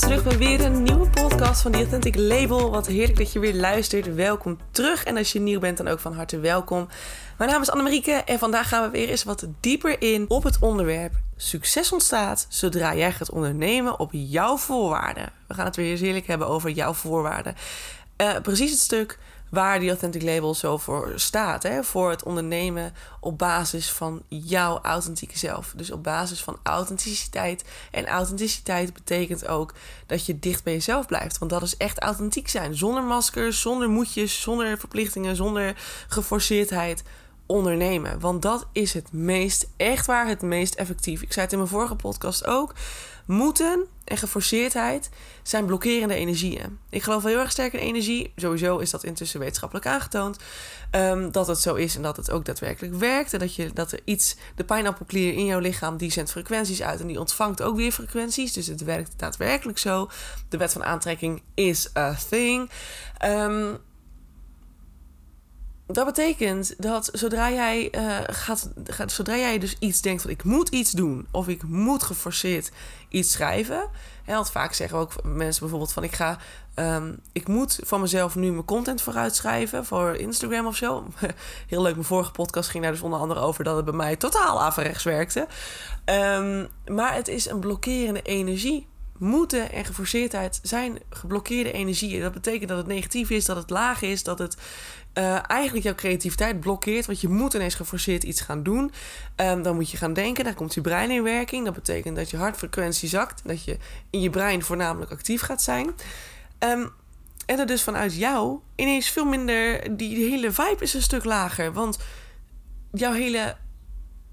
welkom terug bij weer een nieuwe podcast van The Authentic Label. Wat heerlijk dat je weer luistert. Welkom terug. En als je nieuw bent, dan ook van harte welkom. Mijn naam is Annemarieke en vandaag gaan we weer eens wat dieper in op het onderwerp succes ontstaat zodra jij gaat ondernemen op jouw voorwaarden. We gaan het weer eens heerlijk hebben over jouw voorwaarden. Uh, precies het stuk waar die Authentic Label zo voor staat. Hè? Voor het ondernemen op basis van jouw authentieke zelf. Dus op basis van authenticiteit. En authenticiteit betekent ook dat je dicht bij jezelf blijft. Want dat is echt authentiek zijn. Zonder maskers, zonder moedjes, zonder verplichtingen, zonder geforceerdheid ondernemen. Want dat is het meest, echt waar, het meest effectief. Ik zei het in mijn vorige podcast ook. Moeten en geforceerdheid zijn blokkerende energieën. Ik geloof heel erg sterk in energie. Sowieso is dat intussen wetenschappelijk aangetoond. Um, dat het zo is en dat het ook daadwerkelijk werkt. En dat, je, dat er iets, de pijnappelklier in jouw lichaam, die zendt frequenties uit en die ontvangt ook weer frequenties. Dus het werkt daadwerkelijk zo. De wet van aantrekking is a thing. Um, dat betekent dat zodra jij, uh, gaat, gaat, zodra jij dus iets denkt van ik moet iets doen of ik moet geforceerd iets schrijven. Hè, want vaak zeggen ook mensen bijvoorbeeld van ik ga, um, ik moet van mezelf nu mijn content vooruit schrijven voor Instagram of zo. Heel leuk, mijn vorige podcast ging daar dus onder andere over dat het bij mij totaal averechts werkte. Um, maar het is een blokkerende energie moeten en geforceerdheid zijn geblokkeerde energieën. Dat betekent dat het negatief is, dat het laag is, dat het uh, eigenlijk jouw creativiteit blokkeert. Want je moet ineens geforceerd iets gaan doen. Um, dan moet je gaan denken, dan komt je brein in werking. Dat betekent dat je hartfrequentie zakt, dat je in je brein voornamelijk actief gaat zijn. Um, en er dus vanuit jou ineens veel minder. Die, die hele vibe is een stuk lager. Want jouw hele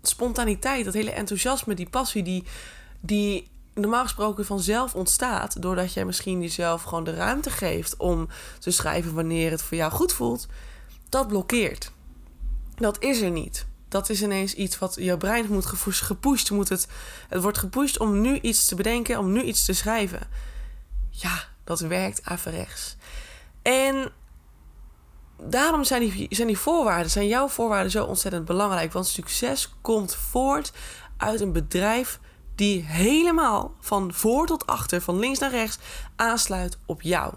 spontaniteit, dat hele enthousiasme, die passie, die, die normaal gesproken vanzelf ontstaat. Doordat jij misschien jezelf gewoon de ruimte geeft om te schrijven wanneer het voor jou goed voelt. Dat blokkeert. Dat is er niet. Dat is ineens iets wat jouw brein moet gepusht. Moet het, het wordt gepusht om nu iets te bedenken, om nu iets te schrijven. Ja, dat werkt averechts. En daarom zijn die, zijn die voorwaarden, zijn jouw voorwaarden zo ontzettend belangrijk. Want succes komt voort uit een bedrijf die helemaal van voor tot achter, van links naar rechts, aansluit op jou.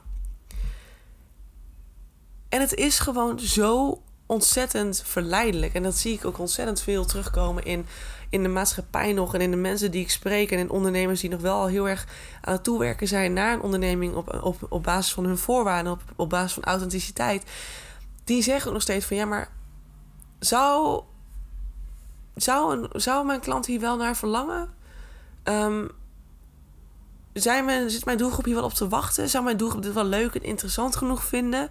En het is gewoon zo ontzettend verleidelijk. En dat zie ik ook ontzettend veel terugkomen in, in de maatschappij nog. En in de mensen die ik spreek. En in ondernemers die nog wel heel erg aan het toewerken zijn naar een onderneming op, op, op basis van hun voorwaarden, op, op basis van authenticiteit. Die zeggen ook nog steeds van ja, maar zou, zou, zou mijn klant hier wel naar verlangen? Um, zijn mijn, zit mijn doelgroep hier wel op te wachten? Zou mijn doelgroep dit wel leuk en interessant genoeg vinden?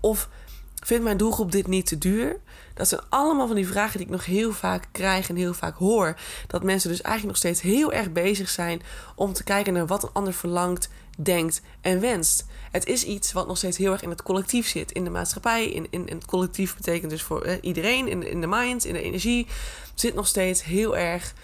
Of vindt mijn doelgroep dit niet te duur? Dat zijn allemaal van die vragen die ik nog heel vaak krijg en heel vaak hoor. Dat mensen dus eigenlijk nog steeds heel erg bezig zijn om te kijken naar wat een ander verlangt, denkt en wenst. Het is iets wat nog steeds heel erg in het collectief zit. In de maatschappij, in, in, in het collectief betekent dus voor eh, iedereen, in, in de mind, in de energie, zit nog steeds heel erg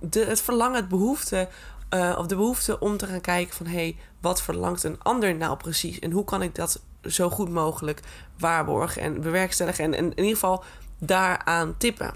de, het verlangen, het behoefte uh, of de behoefte om te gaan kijken van hé, hey, wat verlangt een ander nou precies? En hoe kan ik dat zo goed mogelijk waarborgen en bewerkstelligen en, en in ieder geval daaraan tippen.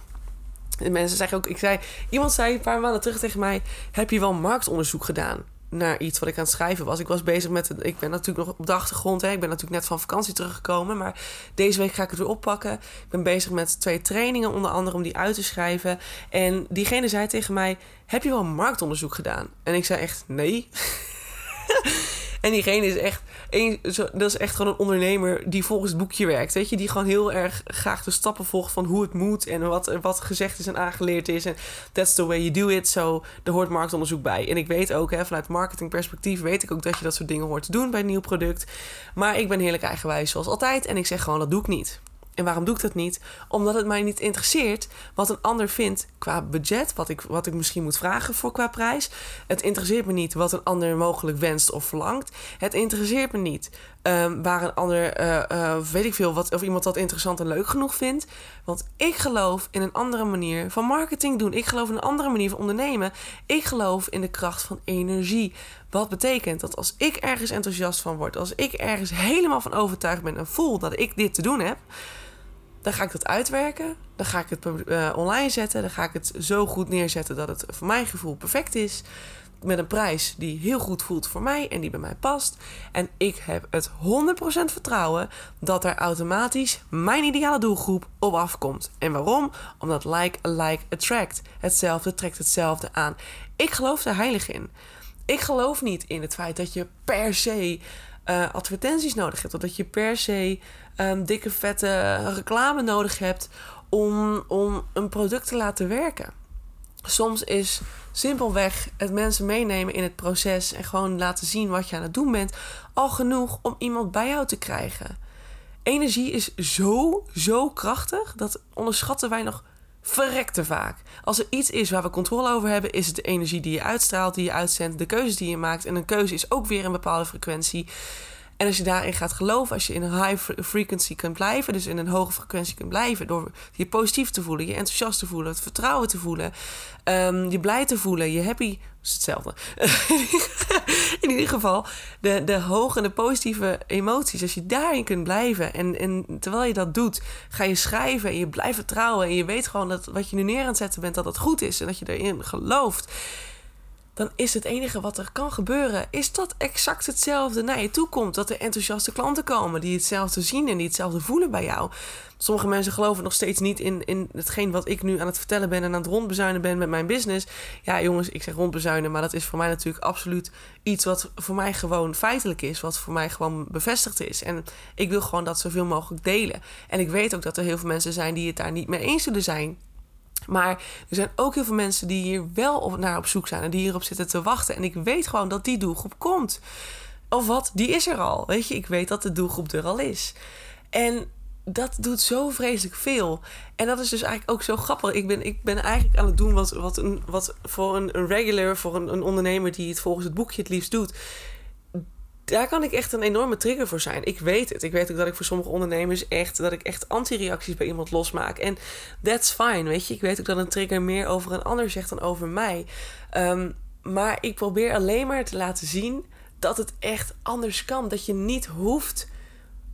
En mensen zeggen ook, ik zei, iemand zei een paar maanden terug tegen mij: Heb je wel marktonderzoek gedaan? Naar iets wat ik aan het schrijven was. Ik was bezig met. Ik ben natuurlijk nog op de achtergrond. Hè. Ik ben natuurlijk net van vakantie teruggekomen. Maar deze week ga ik het weer oppakken. Ik ben bezig met twee trainingen, onder andere om die uit te schrijven. En diegene zei tegen mij: Heb je wel marktonderzoek gedaan? En ik zei echt nee. En diegene is echt, een, dat is echt gewoon een ondernemer die volgens het boekje werkt. Weet je, die gewoon heel erg graag de stappen volgt van hoe het moet en wat, wat gezegd is en aangeleerd is. En that's the way you do it. Zo, so, er hoort marktonderzoek bij. En ik weet ook, hè, vanuit marketingperspectief, weet ik ook dat je dat soort dingen hoort te doen bij een nieuw product. Maar ik ben heerlijk eigenwijs zoals altijd. En ik zeg gewoon, dat doe ik niet. En waarom doe ik dat niet? Omdat het mij niet interesseert wat een ander vindt qua budget, wat ik, wat ik misschien moet vragen voor qua prijs. Het interesseert me niet wat een ander mogelijk wenst of verlangt. Het interesseert me niet um, waar een ander, uh, uh, weet ik veel, wat, of iemand dat interessant en leuk genoeg vindt. Want ik geloof in een andere manier van marketing doen. Ik geloof in een andere manier van ondernemen. Ik geloof in de kracht van energie. Wat betekent dat als ik ergens enthousiast van word, als ik ergens helemaal van overtuigd ben en voel dat ik dit te doen heb dan ga ik dat uitwerken. Dan ga ik het uh, online zetten. Dan ga ik het zo goed neerzetten dat het voor mijn gevoel perfect is. Met een prijs die heel goed voelt voor mij en die bij mij past. En ik heb het 100% vertrouwen dat er automatisch mijn ideale doelgroep op afkomt. En waarom? Omdat like like attract. Hetzelfde trekt hetzelfde aan. Ik geloof er heilig in. Ik geloof niet in het feit dat je per se uh, advertenties nodig hebt. Of dat je per se um, dikke vette reclame nodig hebt om, om een product te laten werken. Soms is simpelweg het mensen meenemen in het proces en gewoon laten zien wat je aan het doen bent al genoeg om iemand bij jou te krijgen. Energie is zo, zo krachtig dat onderschatten wij nog verrekte vaak. Als er iets is waar we controle over hebben, is het de energie die je uitstraalt, die je uitzendt, de keuzes die je maakt. En een keuze is ook weer een bepaalde frequentie. En als je daarin gaat geloven, als je in een high frequency kunt blijven, dus in een hoge frequentie kunt blijven, door je positief te voelen, je enthousiast te voelen, het vertrouwen te voelen, um, je blij te voelen, je happy, is hetzelfde. in ieder geval, de, de hoge de positieve emoties, als je daarin kunt blijven en, en terwijl je dat doet, ga je schrijven en je blijft vertrouwen en je weet gewoon dat wat je nu neer aan het zetten bent, dat het goed is en dat je erin gelooft dan is het enige wat er kan gebeuren, is dat exact hetzelfde naar je toe komt. Dat er enthousiaste klanten komen die hetzelfde zien en die hetzelfde voelen bij jou. Sommige mensen geloven nog steeds niet in, in hetgeen wat ik nu aan het vertellen ben en aan het rondbezuinen ben met mijn business. Ja, jongens, ik zeg rondbezuinen, maar dat is voor mij natuurlijk absoluut iets wat voor mij gewoon feitelijk is, wat voor mij gewoon bevestigd is. En ik wil gewoon dat zoveel mogelijk delen. En ik weet ook dat er heel veel mensen zijn die het daar niet mee eens zullen zijn. Maar er zijn ook heel veel mensen die hier wel naar op zoek zijn en die hierop zitten te wachten. En ik weet gewoon dat die doelgroep komt. Of wat, die is er al. Weet je, ik weet dat de doelgroep er al is. En dat doet zo vreselijk veel. En dat is dus eigenlijk ook zo grappig. Ik ben, ik ben eigenlijk aan het doen wat, wat, een, wat voor een, een regular, voor een, een ondernemer die het volgens het boekje het liefst doet daar kan ik echt een enorme trigger voor zijn. Ik weet het. Ik weet ook dat ik voor sommige ondernemers echt, dat ik echt anti-reacties bij iemand losmaak. En that's fine, weet je. Ik weet ook dat een trigger meer over een ander zegt dan over mij. Ehm, maar ik probeer alleen maar te laten zien dat het echt anders kan. Dat je niet hoeft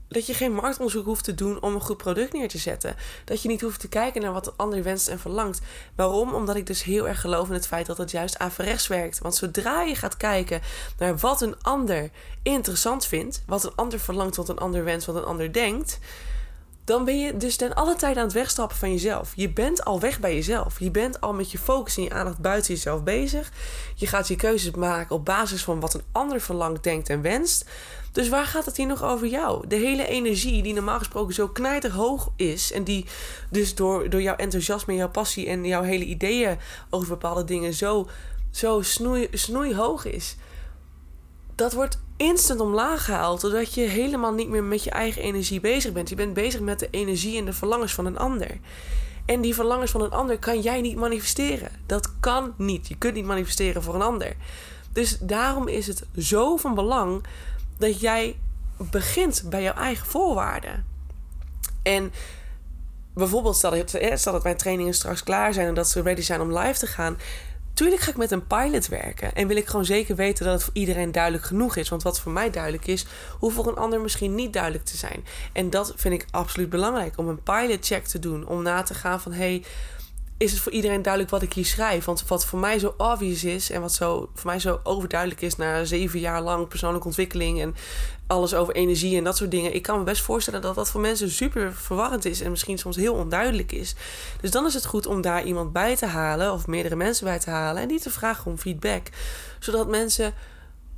dat je geen marktonderzoek hoeft te doen om een goed product neer te zetten. Dat je niet hoeft te kijken naar wat een ander wenst en verlangt. Waarom? Omdat ik dus heel erg geloof in het feit dat het juist averechts werkt. Want zodra je gaat kijken naar wat een ander interessant vindt, wat een ander verlangt, wat een ander wenst, wat een ander denkt, dan ben je dus ten alle tijd aan het wegstappen van jezelf. Je bent al weg bij jezelf. Je bent al met je focus en je aandacht buiten jezelf bezig. Je gaat je keuzes maken op basis van wat een ander verlangt, denkt en wenst. Dus waar gaat het hier nog over jou? De hele energie die normaal gesproken zo knijter hoog is. En die dus door, door jouw enthousiasme, jouw passie en jouw hele ideeën over bepaalde dingen zo, zo snoei, snoeihoog is. Dat wordt instant omlaag gehaald. Doordat je helemaal niet meer met je eigen energie bezig bent. Je bent bezig met de energie en de verlangens van een ander. En die verlangens van een ander kan jij niet manifesteren. Dat kan niet. Je kunt niet manifesteren voor een ander. Dus daarom is het zo van belang dat jij begint bij jouw eigen voorwaarden. En bijvoorbeeld, stel dat, dat mijn trainingen straks klaar zijn en dat ze ready zijn om live te gaan. Tuurlijk ga ik met een pilot werken en wil ik gewoon zeker weten dat het voor iedereen duidelijk genoeg is. Want wat voor mij duidelijk is, hoeft voor een ander misschien niet duidelijk te zijn. En dat vind ik absoluut belangrijk om een pilot check te doen. Om na te gaan van hey, is het voor iedereen duidelijk wat ik hier schrijf. Want wat voor mij zo obvious is en wat zo, voor mij zo overduidelijk is na zeven jaar lang persoonlijke ontwikkeling en alles over energie en dat soort dingen. Ik kan me best voorstellen dat dat voor mensen super verwarrend is en misschien soms heel onduidelijk is. Dus dan is het goed om daar iemand bij te halen of meerdere mensen bij te halen en die te vragen om feedback. Zodat mensen,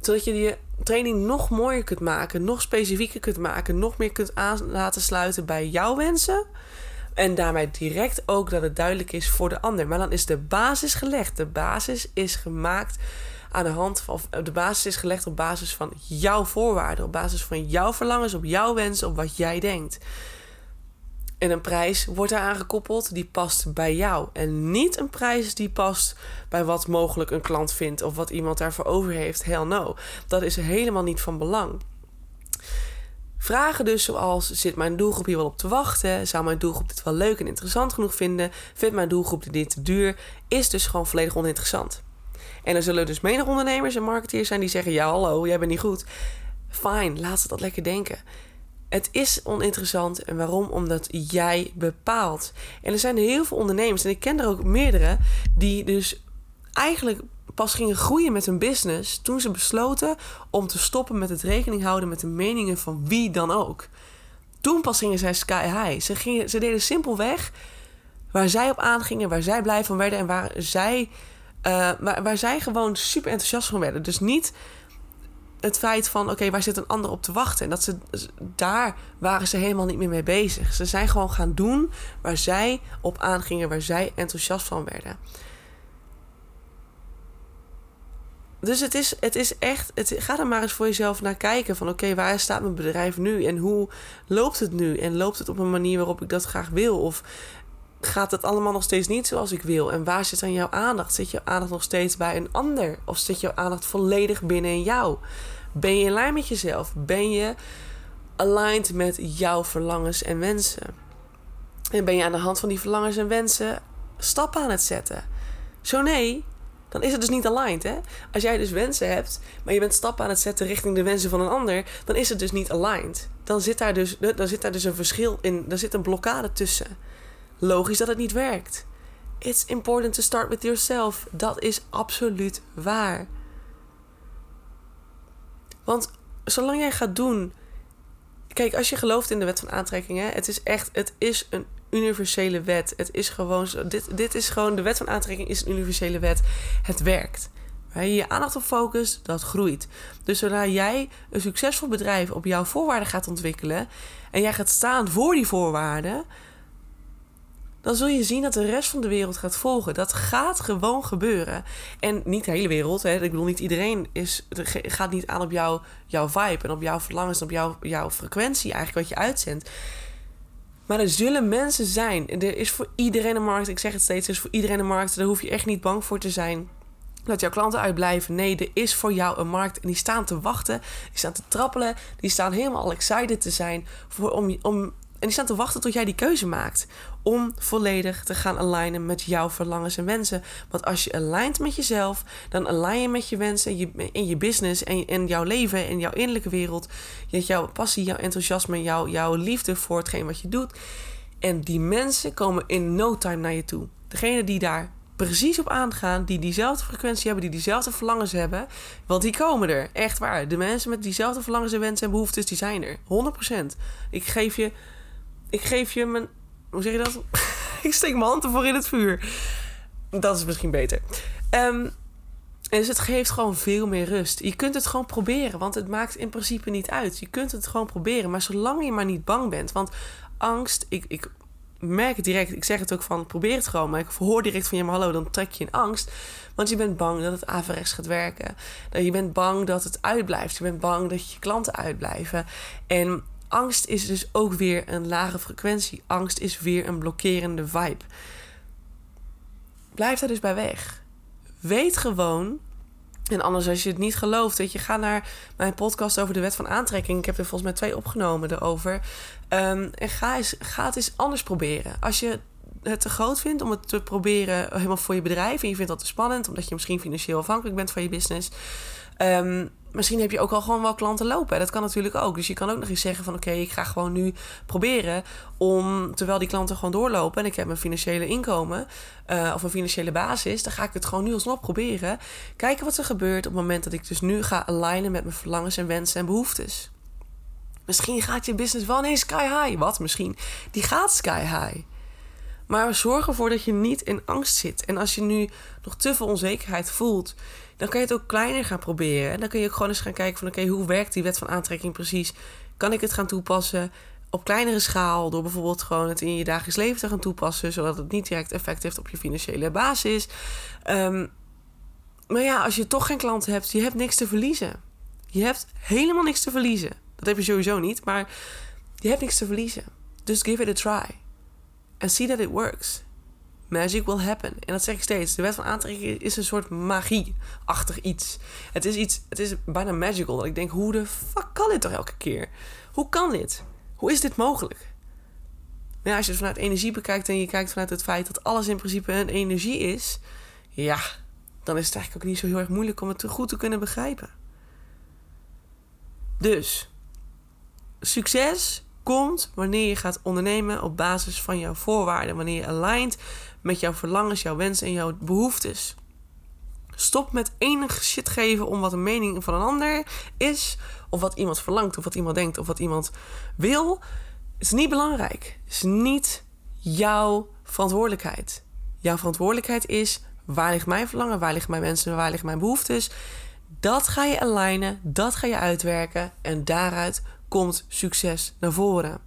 zodat je die training nog mooier kunt maken, nog specifieker kunt maken, nog meer kunt aan laten sluiten bij jouw wensen en daarmee direct ook dat het duidelijk is voor de ander. Maar dan is de basis gelegd. De basis is gemaakt aan de hand van. De basis is gelegd op basis van jouw voorwaarden. Op basis van jouw verlangens, op jouw wensen, op wat jij denkt. En een prijs wordt eraan gekoppeld die past bij jou. En niet een prijs die past bij wat mogelijk een klant vindt of wat iemand daarvoor over heeft. Hell no. Dat is helemaal niet van belang. Vragen dus zoals: zit mijn doelgroep hier wel op te wachten? Zou mijn doelgroep dit wel leuk en interessant genoeg vinden? Vindt mijn doelgroep dit te duur? Is dus gewoon volledig oninteressant. En er zullen dus menig ondernemers en marketeers zijn die zeggen: ja, hallo, jij bent niet goed. Fijn, laat ze dat lekker denken. Het is oninteressant. En waarom? Omdat jij bepaalt. En er zijn heel veel ondernemers, en ik ken er ook meerdere, die dus eigenlijk pas gingen groeien met hun business toen ze besloten om te stoppen met het rekening houden met de meningen van wie dan ook. Toen pas gingen zij sky high. Ze, gingen, ze deden simpelweg waar zij op aangingen, waar zij blij van werden en waar zij, uh, waar, waar zij gewoon super enthousiast van werden. Dus niet het feit van, oké, waar zit een ander op te wachten? En dat ze, daar waren ze helemaal niet meer mee bezig. Ze zijn gewoon gaan doen waar zij op aangingen, waar zij enthousiast van werden. Dus het is, het is echt, het, ga er maar eens voor jezelf naar kijken van oké, waar staat mijn bedrijf nu en hoe loopt het nu? En loopt het op een manier waarop ik dat graag wil? Of gaat het allemaal nog steeds niet zoals ik wil? En waar zit dan jouw aandacht? Zit je aandacht nog steeds bij een ander? Of zit jouw aandacht volledig binnen jou? Ben je in lijn met jezelf? Ben je aligned met jouw verlangens en wensen? En ben je aan de hand van die verlangens en wensen stappen aan het zetten? Zo nee, dan is het dus niet aligned. Hè? Als jij dus wensen hebt, maar je bent stappen aan het zetten richting de wensen van een ander, dan is het dus niet aligned. Dan zit daar dus, dan zit daar dus een verschil in, er zit een blokkade tussen. Logisch dat het niet werkt. It's important to start with yourself. Dat is absoluut waar. Want zolang jij gaat doen. Kijk, als je gelooft in de wet van aantrekking, hè, het is echt, het is een universele wet. Het is gewoon zo. Dit, dit is gewoon, de wet van aantrekking is een universele wet. Het werkt. Waar je je aandacht op focust, dat groeit. Dus zodra jij een succesvol bedrijf op jouw voorwaarden gaat ontwikkelen en jij gaat staan voor die voorwaarden, dan zul je zien dat de rest van de wereld gaat volgen. Dat gaat gewoon gebeuren. En niet de hele wereld. Hè. Ik bedoel, niet iedereen is, gaat niet aan op jouw, jouw vibe en op jouw verlangens, op jouw, jouw frequentie, eigenlijk wat je uitzendt. Maar er zullen mensen zijn. Er is voor iedereen een markt. Ik zeg het steeds, er is voor iedereen een markt. Daar hoef je echt niet bang voor te zijn. Dat jouw klanten uitblijven. Nee, er is voor jou een markt. En die staan te wachten. Die staan te trappelen. Die staan helemaal excited te zijn. Voor, om, om, en die staan te wachten tot jij die keuze maakt. Om volledig te gaan alignen met jouw verlangens en wensen. Want als je aligned met jezelf, dan align je met je wensen in je business en, in jouw leven en jouw innerlijke wereld. Hebt jouw passie, jouw enthousiasme, jouw, jouw liefde voor hetgeen wat je doet. En die mensen komen in no time naar je toe. Degene die daar precies op aangaan, die diezelfde frequentie hebben, die diezelfde verlangens hebben. Want die komen er, echt waar. De mensen met diezelfde verlangens en wensen en behoeftes, die zijn er. 100%. Ik geef je, ik geef je mijn hoe zeg je dat? ik steek mijn hand ervoor in het vuur. Dat is misschien beter. Um, dus het geeft gewoon veel meer rust. Je kunt het gewoon proberen, want het maakt in principe niet uit. Je kunt het gewoon proberen, maar zolang je maar niet bang bent. Want angst, ik, ik merk het direct, ik zeg het ook van probeer het gewoon, maar ik hoor direct van je, maar hallo, dan trek je in angst. Want je bent bang dat het averechts gaat werken. Je bent bang dat het uitblijft. Je bent bang dat je klanten uitblijven. En angst is dus ook weer een lage frequentie. Angst is weer een blokkerende vibe. Blijf daar dus bij weg. Weet gewoon. En anders, als je het niet gelooft, dat je ga naar mijn podcast over de wet van aantrekking. Ik heb er volgens mij twee opgenomen erover. Um, en ga, eens, ga het eens anders proberen. Als je het te groot vindt om het te proberen helemaal voor je bedrijf. En je vindt dat te spannend, omdat je misschien financieel afhankelijk bent van je business. Um, misschien heb je ook al gewoon wel klanten lopen. Dat kan natuurlijk ook. Dus je kan ook nog eens zeggen van oké, ik ga gewoon nu proberen om, terwijl die klanten gewoon doorlopen en ik heb mijn financiële inkomen uh, of een financiële basis, dan ga ik het gewoon nu alsnog proberen. Kijken wat er gebeurt op het moment dat ik dus nu ga alignen met mijn verlangens en wensen en behoeftes. Misschien gaat je business wel ineens sky high. Wat misschien? Die gaat sky high. Maar zorg ervoor dat je niet in angst zit. En als je nu nog te veel onzekerheid voelt, dan kan je het ook kleiner gaan proberen. En dan kun je ook gewoon eens gaan kijken van oké, hoe werkt die wet van aantrekking precies? Kan ik het gaan toepassen op kleinere schaal door bijvoorbeeld gewoon het in je dagelijks leven te gaan toepassen, zodat het niet direct effect heeft op je financiële basis. Um, maar ja, als je toch geen klanten hebt, je hebt niks te verliezen. Je hebt helemaal niks te verliezen. Dat heb je sowieso niet, maar je hebt niks te verliezen. Dus give it a try. And see that it works. Magic will happen. En dat zeg ik steeds. De wet van aantrekking is een soort magie-achtig iets. Het is iets, het is bijna magical. Dat ik denk, hoe de fuck kan dit toch elke keer? Hoe kan dit? Hoe is dit mogelijk? Ja, als je het vanuit energie bekijkt en je kijkt vanuit het feit dat alles in principe een energie is, ja, dan is het eigenlijk ook niet zo heel erg moeilijk om het goed te kunnen begrijpen. Dus, succes komt wanneer je gaat ondernemen op basis van jouw voorwaarden. Wanneer je aligned met jouw verlangens, jouw wensen en jouw behoeftes. Stop met enig shit geven om wat een mening van een ander is. Of wat iemand verlangt, of wat iemand denkt, of wat iemand wil. Het is niet belangrijk. Is niet jouw verantwoordelijkheid. Jouw verantwoordelijkheid is waar ligt mijn verlangen, waar liggen mijn mensen, waar liggen mijn behoeftes. Dat ga je alignen, dat ga je uitwerken en daaruit komt succes naar voren.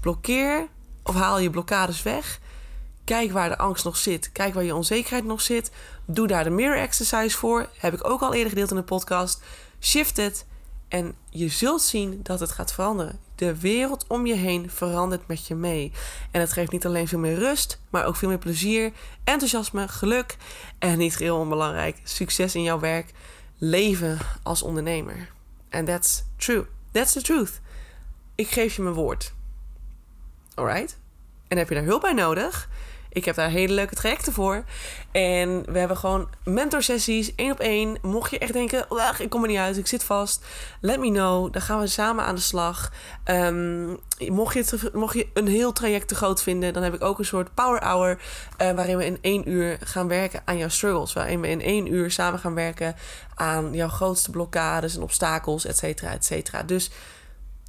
Blokkeer of haal je blokkades weg. Kijk waar de angst nog zit. Kijk waar je onzekerheid nog zit. Doe daar de mirror exercise voor. Heb ik ook al eerder gedeeld in de podcast. Shift het en je zult zien dat het gaat veranderen. De wereld om je heen verandert met je mee. En het geeft niet alleen veel meer rust, maar ook veel meer plezier, enthousiasme, geluk en niet heel onbelangrijk, succes in jouw werk, leven als ondernemer. And that's true. That's the truth. Ik geef je mijn woord. Alright? En heb je daar hulp bij nodig? Ik heb daar hele leuke trajecten voor. En we hebben gewoon mentorsessies, één op één. Mocht je echt denken, ik kom er niet uit, ik zit vast. Let me know, dan gaan we samen aan de slag. Um, mocht, je mocht je een heel traject te groot vinden... dan heb ik ook een soort power hour... Uh, waarin we in één uur gaan werken aan jouw struggles. Waarin we in één uur samen gaan werken aan jouw grootste blokkades en obstakels, et cetera, et cetera. Dus...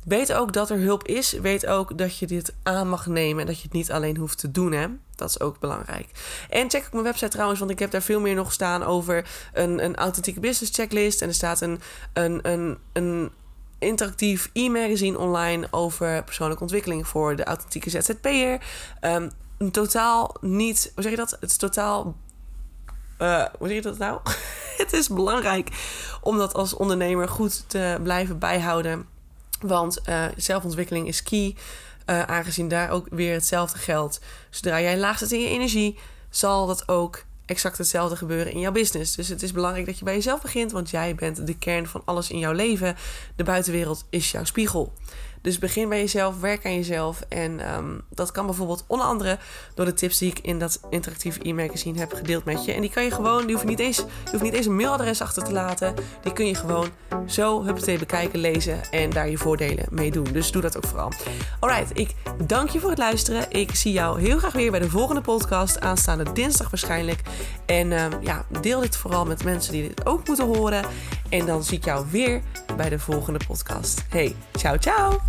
Weet ook dat er hulp is. Weet ook dat je dit aan mag nemen en dat je het niet alleen hoeft te doen. Hè? Dat is ook belangrijk. En check ook mijn website trouwens, want ik heb daar veel meer nog staan over een, een authentieke business checklist. En er staat een, een, een, een interactief e-magazine online over persoonlijke ontwikkeling voor de authentieke ZZP'er. Um, een totaal niet, hoe zeg je dat? Het is totaal uh, hoe zeg je dat nou? het is belangrijk om dat als ondernemer goed te blijven bijhouden. Want uh, zelfontwikkeling is key. Uh, aangezien daar ook weer hetzelfde geldt. Zodra jij laag zit in je energie, zal dat ook exact hetzelfde gebeuren in jouw business. Dus het is belangrijk dat je bij jezelf begint, want jij bent de kern van alles in jouw leven. De buitenwereld is jouw spiegel. Dus begin bij jezelf, werk aan jezelf. En um, dat kan bijvoorbeeld onder andere door de tips die ik in dat interactieve e-magazine heb gedeeld met je. En die kan je gewoon, die hoef je niet eens, je hoeft niet eens een mailadres achter te laten. Die kun je gewoon zo huppatee bekijken, lezen en daar je voordelen mee doen. Dus doe dat ook vooral. Alright, ik dank je voor het luisteren. Ik zie jou heel graag weer bij de volgende podcast, aanstaande dinsdag waarschijnlijk. En um, ja, deel dit vooral met mensen die dit ook moeten horen. En dan zie ik jou weer bij de volgende podcast. Hey, ciao ciao!